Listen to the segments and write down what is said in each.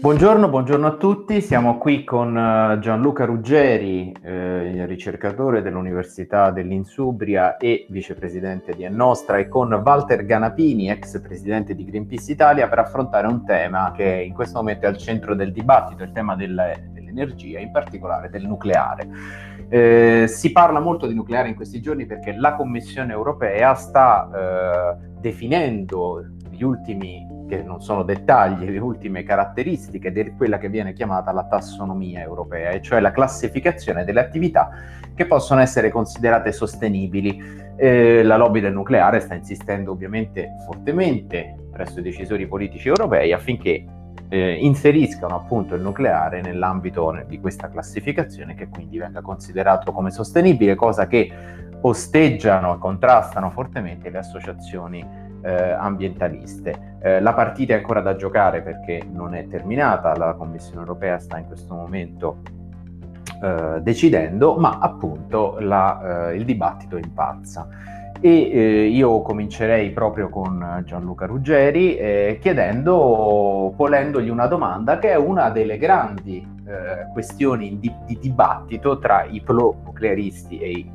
Buongiorno, buongiorno a tutti, siamo qui con uh, Gianluca Ruggeri, eh, ricercatore dell'Università dell'Insubria e vicepresidente di Ennostra, e con Walter Ganapini, ex presidente di Greenpeace Italia, per affrontare un tema che in questo momento è al centro del dibattito, il tema del, dell'energia, in particolare del nucleare. Eh, si parla molto di nucleare in questi giorni perché la Commissione europea sta eh, definendo gli ultimi che non sono dettagli, le ultime caratteristiche di quella che viene chiamata la tassonomia europea, e cioè la classificazione delle attività che possono essere considerate sostenibili. Eh, la lobby del nucleare sta insistendo ovviamente fortemente presso i decisori politici europei affinché eh, inseriscano appunto il nucleare nell'ambito di questa classificazione che quindi venga considerato come sostenibile, cosa che osteggiano e contrastano fortemente le associazioni eh, ambientaliste. Eh, la partita è ancora da giocare perché non è terminata, la Commissione europea sta in questo momento eh, decidendo, ma appunto la, eh, il dibattito impazza. E eh, io comincerei proprio con Gianluca Ruggeri eh, chiedendo, ponendogli una domanda che è una delle grandi questioni di, di, dibattito tra i pro-nuclearisti e i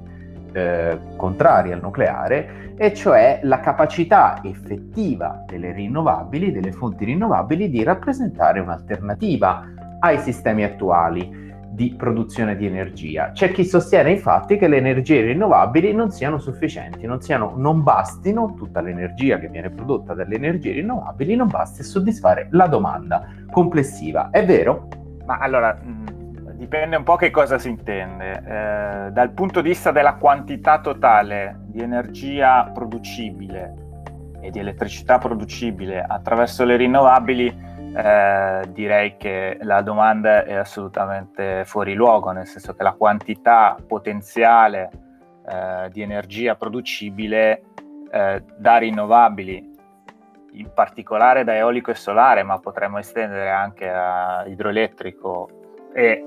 eh, contrari al nucleare, e cioè la capacità effettiva delle rinnovabili, delle fonti rinnovabili, di rappresentare un'alternativa ai sistemi attuali di produzione di energia. C'è chi sostiene infatti che le energie rinnovabili non siano sufficienti, non, siano, non bastino, tutta l'energia che viene prodotta dalle energie rinnovabili non basti a soddisfare la domanda complessiva. È vero? Ma allora, Dipende un po' che cosa si intende. Eh, dal punto di vista della quantità totale di energia producibile e di elettricità producibile attraverso le rinnovabili, eh, direi che la domanda è assolutamente fuori luogo, nel senso che la quantità potenziale eh, di energia producibile eh, da rinnovabili, in particolare da eolico e solare, ma potremmo estendere anche a idroelettrico e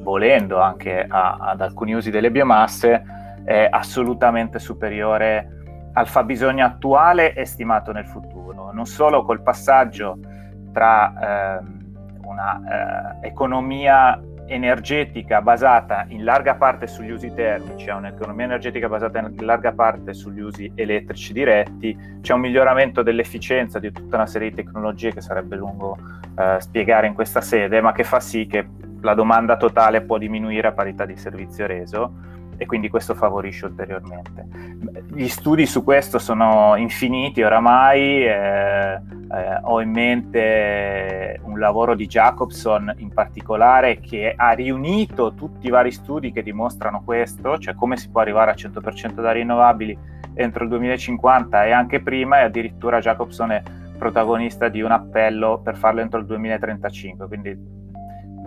volendo anche a, ad alcuni usi delle biomasse è assolutamente superiore al fabbisogno attuale e stimato nel futuro, non solo col passaggio tra ehm, una eh, economia energetica basata in larga parte sugli usi termici, a un'economia energetica basata in larga parte sugli usi elettrici diretti, c'è un miglioramento dell'efficienza di tutta una serie di tecnologie che sarebbe lungo eh, spiegare in questa sede, ma che fa sì che la domanda totale può diminuire a parità di servizio reso e quindi questo favorisce ulteriormente. Gli studi su questo sono infiniti oramai, eh, eh, ho in mente un lavoro di Jacobson in particolare che ha riunito tutti i vari studi che dimostrano questo, cioè come si può arrivare a 100% da rinnovabili entro il 2050 e anche prima e addirittura Jacobson è protagonista di un appello per farlo entro il 2035, quindi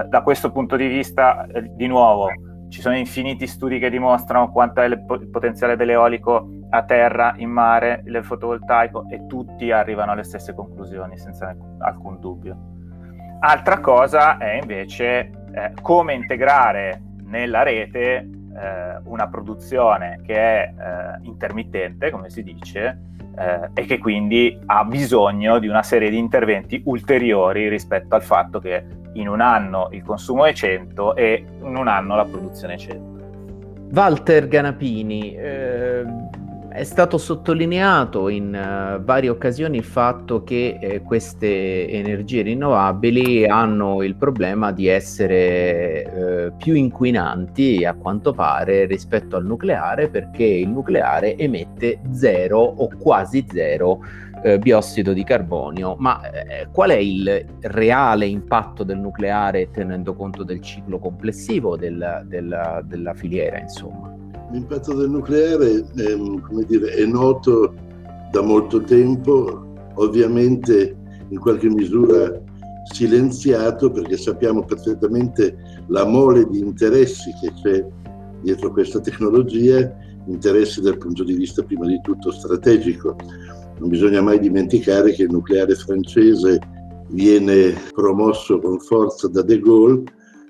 da questo punto di vista, eh, di nuovo, ci sono infiniti studi che dimostrano quanto è il potenziale dell'eolico a terra, in mare, il fotovoltaico e tutti arrivano alle stesse conclusioni senza alcun dubbio. Altra cosa è invece eh, come integrare nella rete eh, una produzione che è eh, intermittente, come si dice, eh, e che quindi ha bisogno di una serie di interventi ulteriori rispetto al fatto che in un anno il consumo è 100 e in un anno la produzione è 100. Walter Ganapini, eh, è stato sottolineato in uh, varie occasioni il fatto che eh, queste energie rinnovabili hanno il problema di essere eh, più inquinanti a quanto pare rispetto al nucleare perché il nucleare emette zero o quasi zero eh, biossido di carbonio, ma eh, qual è il reale impatto del nucleare tenendo conto del ciclo complessivo del, del, della filiera? Insomma? L'impatto del nucleare è, dire, è noto da molto tempo, ovviamente in qualche misura silenziato perché sappiamo perfettamente la mole di interessi che c'è dietro questa tecnologia, interessi dal punto di vista prima di tutto strategico. Non bisogna mai dimenticare che il nucleare francese viene promosso con forza da De Gaulle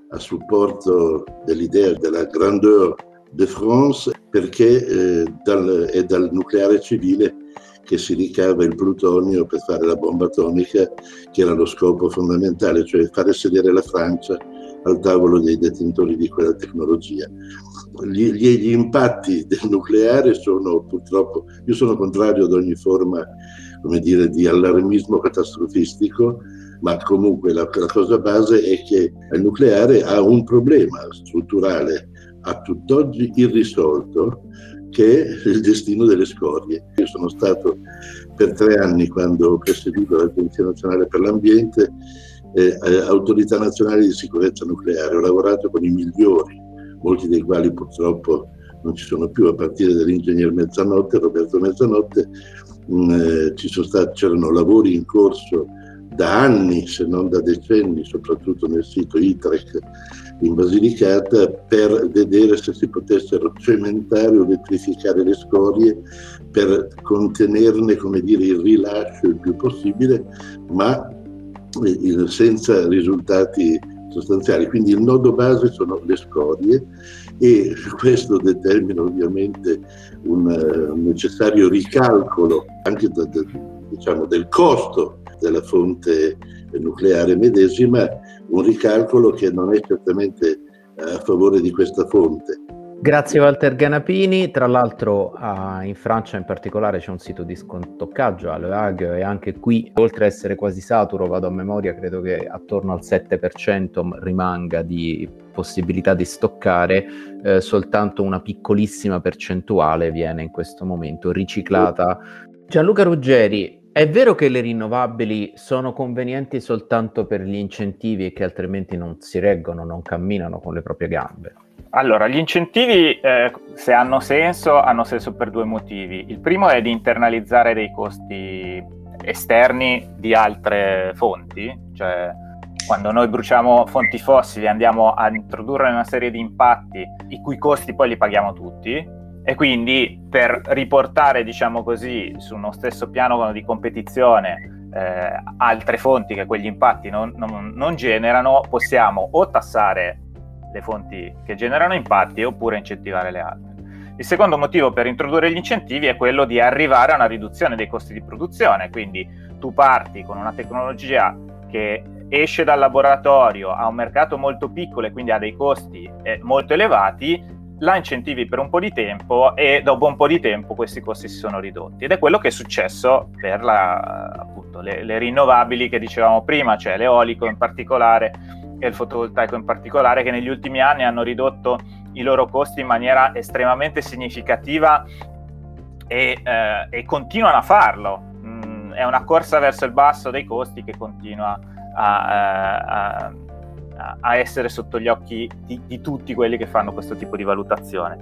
a supporto dell'idea della grandeur de France perché eh, dal, è dal nucleare civile che si ricava il plutonio per fare la bomba atomica, che era lo scopo fondamentale, cioè fare sedere la Francia al tavolo dei detentori di quella tecnologia. Gli, gli, impatti del nucleare sono purtroppo, io sono contrario ad ogni forma dire, di allarmismo catastrofistico, ma comunque la, la cosa base è che il nucleare ha un problema strutturale a tutt'oggi irrisolto che è il destino delle scorie. Io sono stato per tre anni, quando ho presieduto l'Agenzia Nazionale per l'Ambiente, eh, autorità nazionale di sicurezza nucleare. Ho lavorato con i migliori, molti dei quali purtroppo non ci sono più, a partire dall'ingegner Mezzanotte, Roberto Mezzanotte. Mh, mm, eh, stati, c'erano lavori in corso da anni, se non da decenni, soprattutto nel sito ITREC in Basilicata per vedere se si potessero cementare o elettrificare le scorie per contenerne dire, il rilascio il più possibile, ma eh, senza risultati sostanziali. Quindi il nodo base sono le scorie e questo determina ovviamente un, eh, un necessario ricalcolo anche da, da, diciamo, del costo della fonte nucleare medesima, un ricalcolo che non è certamente eh, a favore di questa fonte. Grazie Walter Ganapini, tra l'altro uh, in Francia in particolare c'è un sito di scontoccaggio a Le Hague e anche qui oltre ad essere quasi saturo, vado a memoria, credo che attorno al 7% rimanga di possibilità di stoccare, eh, soltanto una piccolissima percentuale viene in questo momento riciclata. Gianluca Ruggeri, è vero che le rinnovabili sono convenienti soltanto per gli incentivi e che altrimenti non si reggono, non camminano con le proprie gambe? Allora, gli incentivi, eh, se hanno senso, hanno senso per due motivi. Il primo è di internalizzare dei costi esterni di altre fonti, cioè quando noi bruciamo fonti fossili andiamo a introdurre una serie di impatti i cui costi poi li paghiamo tutti, e quindi per riportare, diciamo così, su uno stesso piano di competizione eh, altre fonti che quegli impatti non, non, non, generano, possiamo o tassare le fonti che generano impatti oppure incentivare le altre. Il secondo motivo per introdurre gli incentivi è quello di arrivare a una riduzione dei costi di produzione, quindi tu parti con una tecnologia che esce dal laboratorio, ha un mercato molto piccolo e quindi ha dei costi eh, molto elevati, la incentivi per un po' di tempo e dopo un po' di tempo questi costi si sono ridotti ed è quello che è successo per la, appunto, le, le, rinnovabili che dicevamo prima, cioè l'eolico in particolare e il fotovoltaico in particolare che negli ultimi anni hanno ridotto i loro costi in maniera estremamente significativa e, eh, e continuano a farlo. Mm, è una corsa verso il basso dei costi che continua a, a, a a essere sotto gli occhi di, di, tutti quelli che fanno questo tipo di valutazione.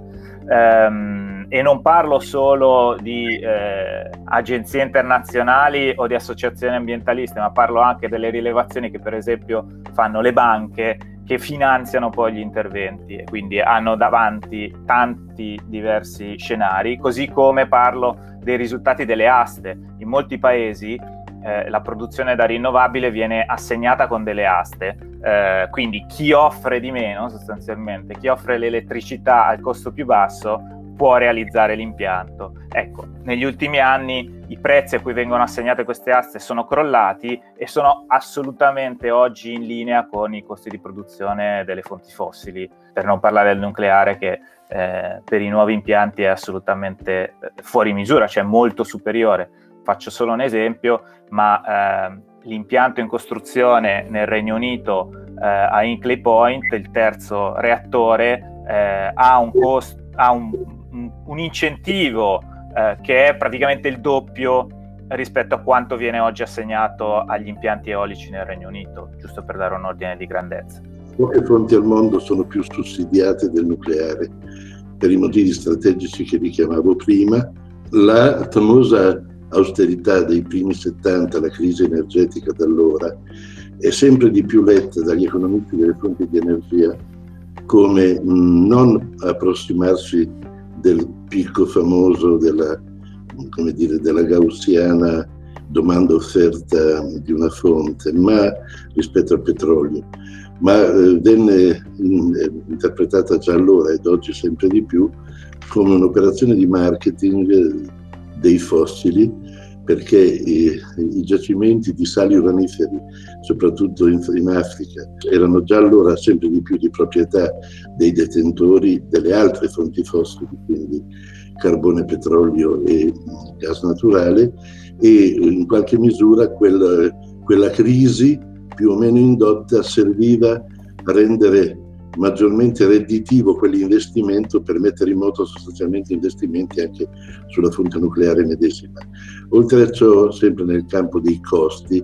Um, e non parlo solo di eh, agenzie internazionali o di associazioni ambientaliste, ma parlo anche delle rilevazioni che per esempio fanno le banche che finanziano poi gli interventi e quindi hanno davanti tanti diversi scenari, così come parlo dei risultati delle aste. In molti paesi eh, la produzione da rinnovabile viene assegnata con delle aste, eh, quindi chi offre di meno sostanzialmente, chi offre l'elettricità al costo più basso può realizzare l'impianto. Ecco, negli ultimi anni i prezzi a cui vengono assegnate queste aste sono crollati e sono assolutamente oggi in linea con i costi di produzione delle fonti fossili, per non parlare del nucleare che eh, per i nuovi impianti è assolutamente eh, fuori misura, cioè molto superiore faccio solo un esempio, ma eh, l'impianto in costruzione nel Regno Unito eh, a Hinkley Point, il terzo reattore, eh, ha, un, cost- ha un, un, incentivo eh, che è praticamente il doppio rispetto a quanto viene oggi assegnato agli impianti eolici nel Regno Unito, giusto per dare un ordine di grandezza. Poche fonti al mondo sono più sussidiate del nucleare per i motivi strategici che richiamavo prima. La famosa austerità dei primi 70, la crisi energetica da allora, è sempre di più letta dagli economisti delle fonti di energia come non approssimarsi del picco famoso della, dire, della gaussiana domanda offerta di una fonte, ma rispetto al petrolio, ma eh, venne in, eh, interpretata già allora ed oggi sempre di più come un'operazione di marketing dei fossili perché i, i, giacimenti di sali uraniferi, soprattutto in, in, Africa, erano già allora sempre di più di proprietà dei detentori delle altre fonti fossili, quindi carbone, petrolio e gas naturale, e in qualche misura quella, quella crisi più o meno indotta serviva a rendere maggiormente redditivo quell'investimento per mettere in moto sostanzialmente investimenti anche sulla fonte nucleare medesima. Oltre a ciò, sempre nel campo dei costi,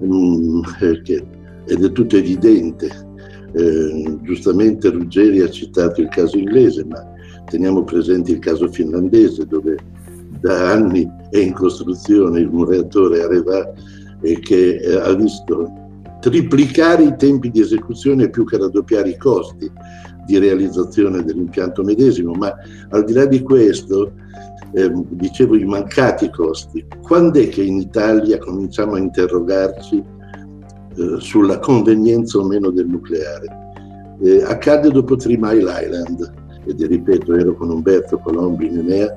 mh, mm, che è del tutto evidente, eh, giustamente Ruggeri ha citato il caso inglese, ma teniamo presente il caso finlandese dove da anni è in costruzione un reattore Areva e che eh, ha visto triplicare i tempi di esecuzione più che raddoppiare i costi di realizzazione dell'impianto medesimo, ma al di là di questo, eh, dicevo i mancati costi, quando è che in Italia cominciamo a interrogarci eh, sulla convenienza o meno del nucleare? Eh, accade dopo Three Mile Island, ed ripeto, ero con Umberto Colombi in Enea,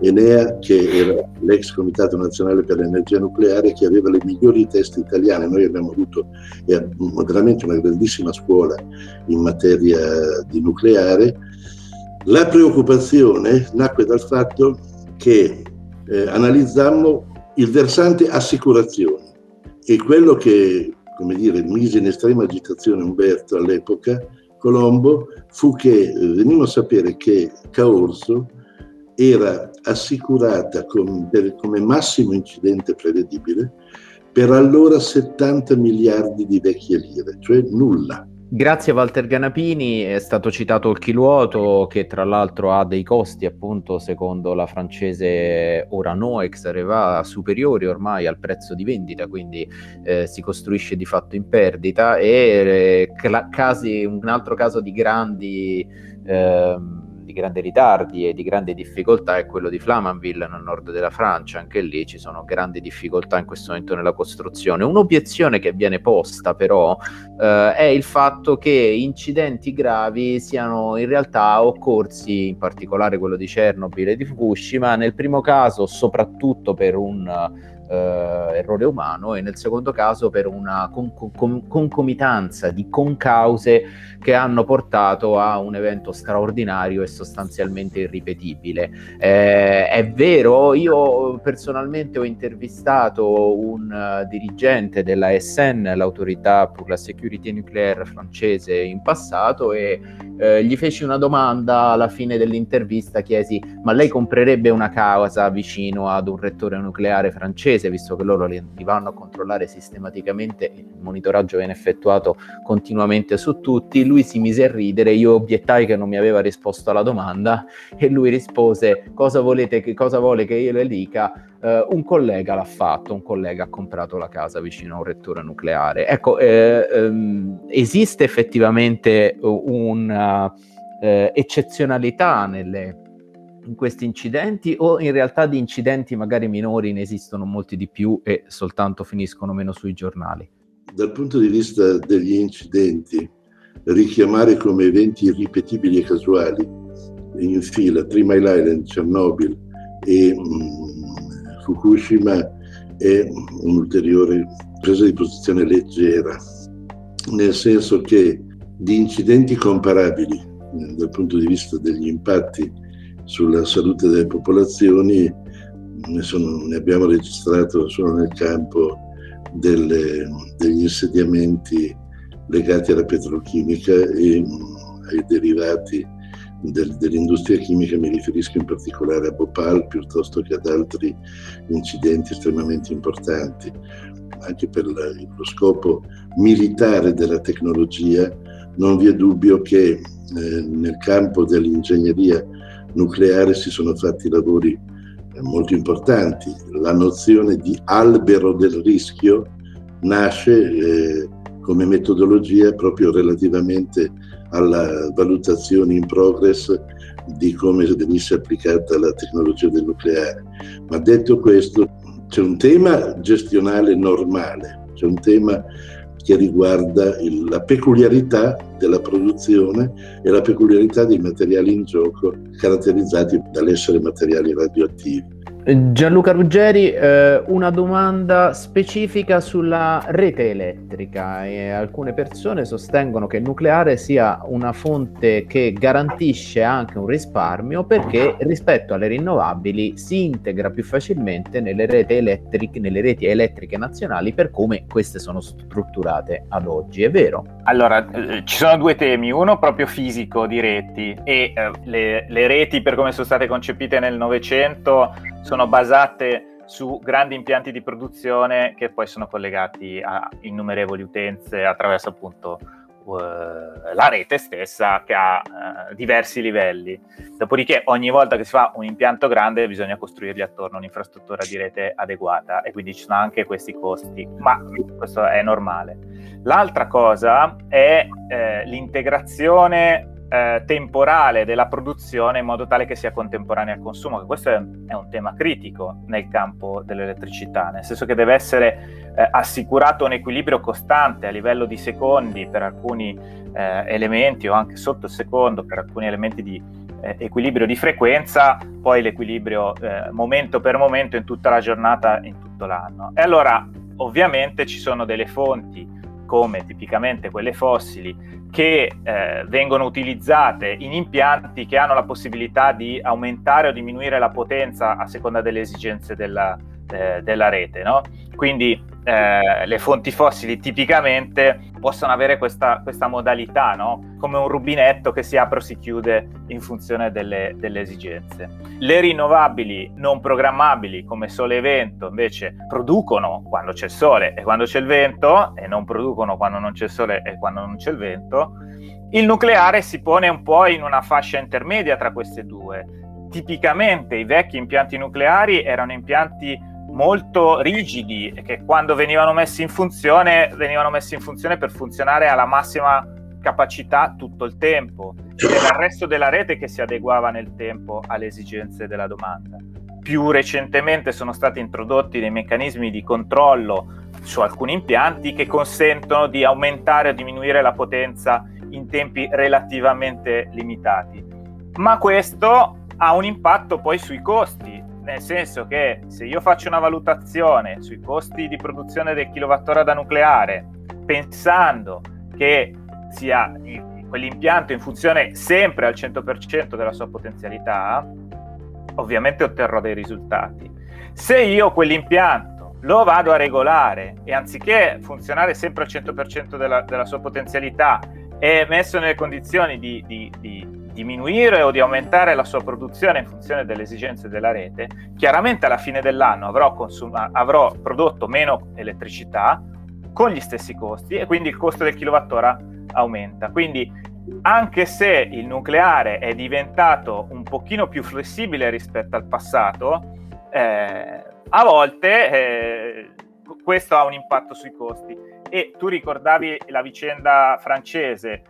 Enea, che era l'ex Comitato Nazionale per l'Energia Nucleare, che aveva le migliori teste italiane. Noi abbiamo avuto veramente una grandissima scuola in materia di nucleare. La preoccupazione nacque dal fatto che eh, analizzammo il versante assicurazioni e quello che, come dire, mise in estrema agitazione Umberto all'epoca, Colombo, fu che eh, venimmo a sapere che Caorso era assicurata com, per, come massimo incidente prevedibile per allora 70 miliardi di vecchie lire, cioè nulla. Grazie Walter Ganapini è stato citato il chiluoto che tra l'altro ha dei costi appunto secondo la francese Orano ex Areva superiori ormai al prezzo di vendita quindi eh, si costruisce di fatto in perdita e eh, casi, un altro caso di grandi eh, di grandi ritardi e di grandi difficoltà è quello di Flamanville nel nord della Francia, anche lì ci sono grandi difficoltà in questo momento nella costruzione. Un'obiezione che viene posta però eh, è il fatto che incidenti gravi siano in realtà occorsi, in particolare quello di Chernobyl e di Fukushima, nel primo caso soprattutto per un eh, errore umano e nel secondo caso per una con- con- concomitanza di concause che hanno portato a un evento straordinario e sostanzialmente irripetibile. Eh, è vero, io personalmente ho intervistato un uh, dirigente della SN, l'autorità per la security nucleare francese in passato e eh, gli feci una domanda alla fine dell'intervista, chiesi ma lei comprerebbe una casa vicino ad un rettore nucleare francese? Paese, visto che loro li, li vanno a controllare sistematicamente, il monitoraggio viene effettuato continuamente su tutti, lui si mise a ridere, io obiettai che non mi aveva risposto alla domanda e lui rispose cosa, volete, che, cosa vuole che io le dica? Uh, un collega l'ha fatto, un collega ha comprato la casa vicino a un rettore nucleare. Ecco, eh, um, esiste effettivamente una uh, eccezionalità nelle in questi incidenti o in realtà di incidenti magari minori ne esistono molti di più e soltanto finiscono meno sui giornali? Dal punto di vista degli incidenti, richiamare come eventi irripetibili e casuali in fila Three Mile Island, Chernobyl e um, Fukushima è un'ulteriore presa di posizione leggera, nel senso che di incidenti comparabili dal punto di vista degli impatti sulla salute delle popolazioni, ne, sono, ne abbiamo registrato solo nel campo delle, degli insediamenti legati alla petrochimica e ai derivati del, dell'industria chimica, mi riferisco in particolare a Bhopal piuttosto che ad altri incidenti estremamente importanti. Anche per la, lo scopo militare della tecnologia non vi è dubbio che eh, nel campo dell'ingegneria nucleare si sono fatti lavori eh, molto importanti. La nozione di albero del rischio nasce eh, come metodologia proprio relativamente alla valutazione in progress di come venisse applicata la tecnologia del nucleare. Ma detto questo, c'è un tema gestionale normale, c'è un tema che riguarda il, la peculiarità della produzione e la peculiarità dei materiali in gioco caratterizzati dall'essere materiali radioattivi. Gianluca Ruggeri, eh, una domanda specifica sulla rete elettrica. E alcune persone sostengono che il nucleare sia una fonte che garantisce anche un risparmio perché rispetto alle rinnovabili si integra più facilmente nelle reti elettriche, nelle reti elettriche nazionali per come queste sono strutturate ad oggi. È vero? Allora, eh, ci sono due temi, uno proprio fisico di reti e eh, le, le reti per come sono state concepite nel Novecento sono basate su grandi impianti di produzione che poi sono collegati a innumerevoli utenze attraverso appunto uh, la rete stessa che ha uh, diversi livelli. Dopodiché ogni volta che si fa un impianto grande bisogna costruirgli attorno un'infrastruttura di rete adeguata e quindi ci sono anche questi costi, ma questo è normale. L'altra cosa è eh, l'integrazione eh, temporale della produzione in modo tale che sia contemporanea al consumo, questo è, è, un tema critico nel campo dell'elettricità, nel senso che deve essere eh, assicurato un equilibrio costante a livello di secondi per alcuni eh, elementi o anche sotto il secondo per alcuni elementi di eh, equilibrio di frequenza, poi l'equilibrio eh, momento per momento in tutta la giornata, in tutto l'anno. E allora ovviamente ci sono delle fonti come tipicamente quelle fossili che eh, vengono utilizzate in impianti che hanno la possibilità di aumentare o diminuire la potenza a seconda delle esigenze della, eh, della rete. No? Quindi eh, le fonti fossili tipicamente possono avere questa, questa modalità, no? come un rubinetto che si apre o si chiude in funzione delle, delle, esigenze. Le rinnovabili non programmabili come sole e vento invece producono quando c'è il sole e quando c'è il vento e non producono quando non c'è il sole e quando non c'è il vento. Il nucleare si pone un po' in una fascia intermedia tra queste due. Tipicamente i vecchi impianti nucleari erano impianti molto rigidi e che quando venivano messi in funzione venivano messi in funzione per funzionare alla massima capacità tutto il tempo ed era il resto della rete che si adeguava nel tempo alle esigenze della domanda. Più recentemente sono stati introdotti dei meccanismi di controllo su alcuni impianti che consentono di aumentare o diminuire la potenza in tempi relativamente limitati. Ma questo ha un impatto poi sui costi nel senso che se io faccio una valutazione sui costi di produzione del kilowattora da nucleare, pensando che sia quell'impianto in funzione sempre al 100% della sua potenzialità, ovviamente otterrò dei risultati. Se io quell'impianto lo vado a regolare e anziché funzionare sempre al 100% della, della sua potenzialità è messo nelle condizioni di, di, di diminuire o di aumentare la sua produzione in funzione delle esigenze della rete, chiaramente alla fine dell'anno avrò, consum- avrò prodotto meno elettricità con gli stessi costi e quindi il costo del kilowattora aumenta. Quindi anche se il nucleare è diventato un pochino più flessibile rispetto al passato, eh, a volte eh, questo ha un impatto sui costi. E tu ricordavi la vicenda francese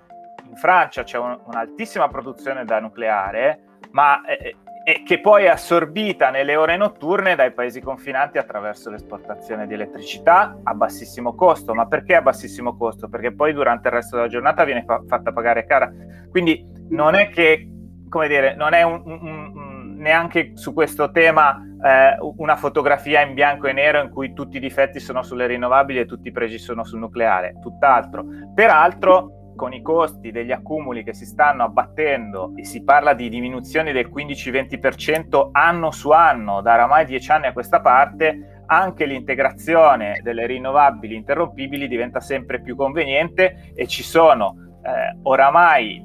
in Francia c'è un, un'altissima produzione da nucleare, ma eh, eh, che poi è assorbita nelle ore notturne dai paesi confinanti attraverso l'esportazione di elettricità a bassissimo costo. Ma perché a bassissimo costo? Perché poi durante il resto della giornata viene fa- fatta pagare cara. Quindi non è che, come dire, non è un, un, un, neanche su questo tema eh, una fotografia in bianco e nero in cui tutti i difetti sono sulle rinnovabili e tutti i pregi sono sul nucleare, tutt'altro. Peraltro con i costi degli accumuli che si stanno abbattendo e si parla di diminuzioni del 15-20% anno su anno da oramai dieci anni a questa parte, anche l'integrazione delle rinnovabili interrompibili diventa sempre più conveniente e ci sono eh, oramai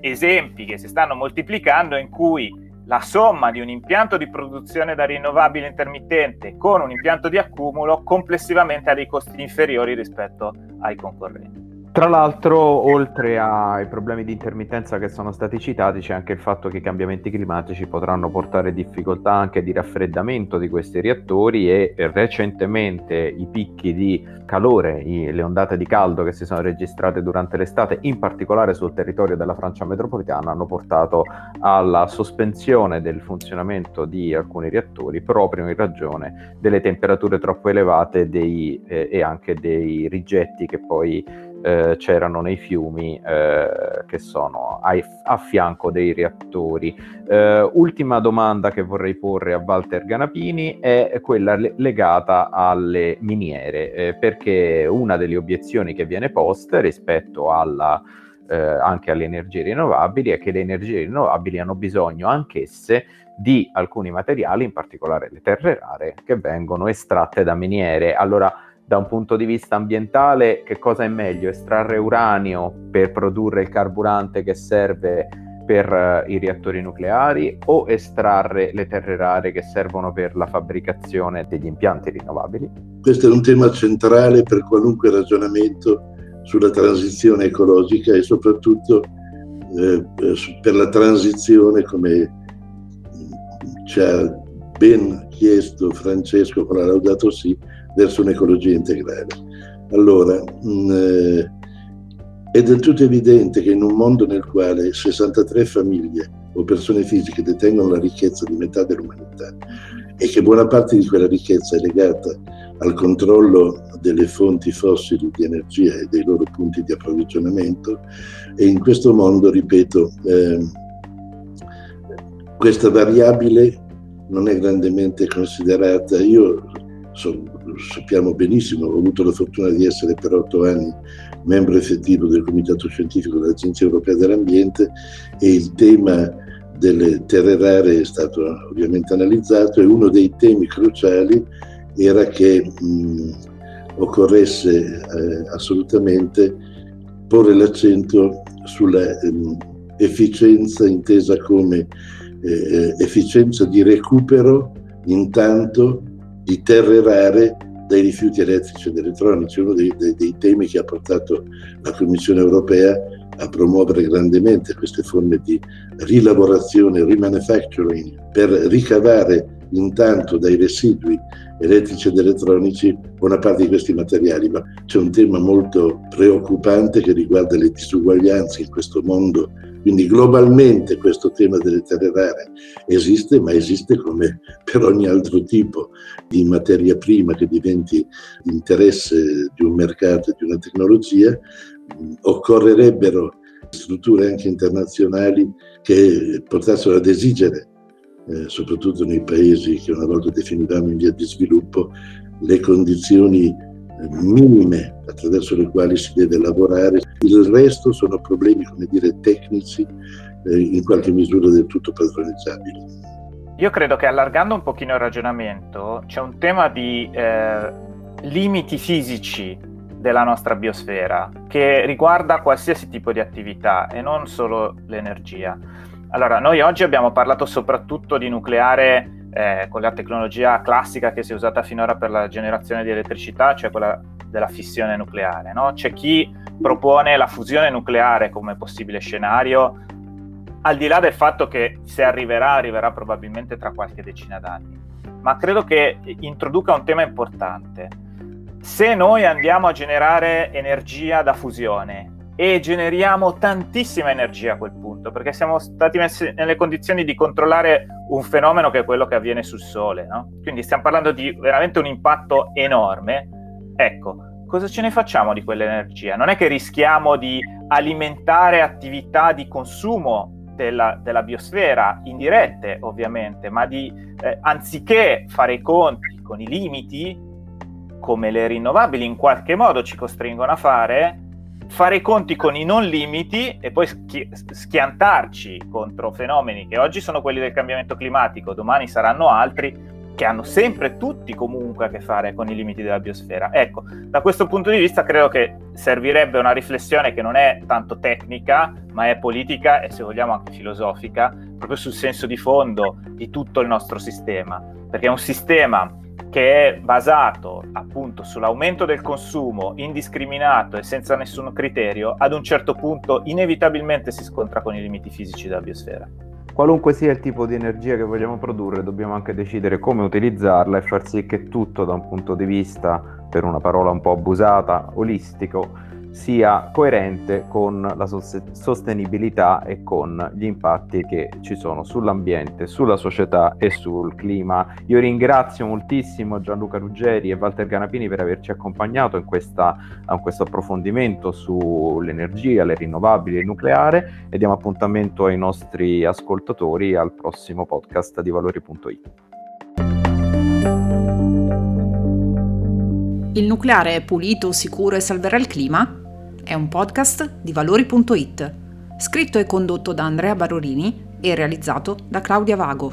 esempi che si stanno moltiplicando in cui la somma di un impianto di produzione da rinnovabile intermittente con un impianto di accumulo complessivamente ha dei costi inferiori rispetto ai concorrenti. Tra l'altro, oltre ai problemi di intermittenza che sono stati citati, c'è anche il fatto che i cambiamenti climatici potranno portare difficoltà anche di raffreddamento di questi reattori e recentemente i picchi di calore, le ondate di caldo che si sono registrate durante l'estate, in particolare sul territorio della Francia metropolitana, hanno portato alla sospensione del funzionamento di alcuni reattori proprio in ragione delle temperature troppo elevate dei, eh, e anche dei rigetti che poi eh, c'erano nei fiumi eh, che sono a, a, fianco dei reattori. Eh, ultima domanda che vorrei porre a Walter Ganapini è quella le- legata alle miniere, eh, perché una delle obiezioni che viene posta rispetto alla eh, anche alle energie rinnovabili è che le energie rinnovabili hanno bisogno anch'esse di alcuni materiali, in particolare le terre rare, che vengono estratte da miniere. Allora, da un punto di vista ambientale, che cosa è meglio? Estrarre uranio per produrre il carburante che serve per uh, i reattori nucleari o estrarre le terre rare che servono per la fabbricazione degli impianti rinnovabili? Questo è un tema centrale per qualunque ragionamento sulla transizione ecologica e soprattutto eh, per la transizione, come ci ha ben chiesto Francesco con la Laudato Si, verso un'ecologia integrale. Allora, mh, mm, eh, è del tutto evidente che in un mondo nel quale 63 famiglie o persone fisiche detengono la ricchezza di metà dell'umanità e che buona parte di quella ricchezza è legata al controllo delle fonti fossili di energia e dei loro punti di approvvigionamento e in questo mondo, ripeto, eh, questa variabile non è grandemente considerata. Io so, sappiamo benissimo, ho avuto la fortuna di essere per otto anni membro effettivo del Comitato Scientifico dell'Agenzia Europea dell'Ambiente e il tema delle terre rare è stato ovviamente analizzato e uno dei temi cruciali era che mh, occorresse eh, assolutamente porre l'accento sulla ehm, efficienza intesa come eh, eh efficienza di recupero intanto di terre rare dai rifiuti elettrici ed elettronici, uno dei, dei, dei, temi che ha portato la Commissione europea a promuovere grandemente queste forme di rilavorazione, remanufacturing, per ricavare intanto dai residui elettrici ed elettronici buona parte di questi materiali, ma c'è un tema molto preoccupante che riguarda le disuguaglianze in questo mondo quindi globalmente questo tema delle terre rare esiste, ma esiste come per ogni altro tipo di materia prima che diventi interesse di un mercato e di una tecnologia. Occorrerebbero strutture anche internazionali che portassero ad esigere, eh, soprattutto nei paesi che una volta definivamo in via di sviluppo, le condizioni minime attraverso le quali si deve lavorare. Il resto sono problemi, come dire, tecnici, eh, in qualche misura del tutto padroneggiabili. Io credo che allargando un pochino il ragionamento c'è un tema di eh, limiti fisici della nostra biosfera che riguarda qualsiasi tipo di attività e non solo l'energia. Allora, noi oggi abbiamo parlato soprattutto di nucleare eh, con la tecnologia classica che si è usata finora per la generazione di elettricità, cioè quella della fissione nucleare. No? C'è chi propone la fusione nucleare come possibile scenario, al di là del fatto che se arriverà, arriverà probabilmente tra qualche decina d'anni. Ma credo che introduca un tema importante. Se noi andiamo a generare energia da fusione e generiamo tantissima energia a quel punto, perché siamo stati messi nelle condizioni di controllare un fenomeno che è quello che avviene sul Sole, no? Quindi stiamo parlando di veramente un impatto enorme. Ecco, cosa ce ne facciamo di quell'energia? Non è che rischiamo di alimentare attività di consumo della, della biosfera, indirette ovviamente, ma di, eh, anziché fare i conti con i limiti, come le rinnovabili in qualche modo ci costringono a fare, fare i conti con i non limiti e poi schi- schiantarci contro fenomeni che oggi sono quelli del cambiamento climatico, domani saranno altri, che hanno sempre tutti comunque a che fare con i limiti della biosfera. Ecco, da questo punto di vista credo che servirebbe una riflessione che non è tanto tecnica, ma è politica e se vogliamo anche filosofica, proprio sul senso di fondo di tutto il nostro sistema, perché è un sistema che è basato appunto sull'aumento del consumo indiscriminato e senza nessun criterio, ad un certo punto inevitabilmente si scontra con i limiti fisici della biosfera. Qualunque sia il tipo di energia che vogliamo produrre, dobbiamo anche decidere come utilizzarla e far sì che tutto da un punto di vista, per una parola un po' abusata, olistico, sia coerente con la sostenibilità e con gli impatti che ci sono sull'ambiente, sulla società e sul clima. Io ringrazio moltissimo Gianluca Ruggeri e Walter Ganapini per averci accompagnato in, questa, in questo approfondimento sull'energia, le rinnovabili e il nucleare e diamo appuntamento ai nostri ascoltatori al prossimo podcast di valori.it. Il nucleare è pulito, sicuro e salverà il clima? È un podcast di valori.it, scritto e condotto da Andrea Barorini e realizzato da Claudia Vago.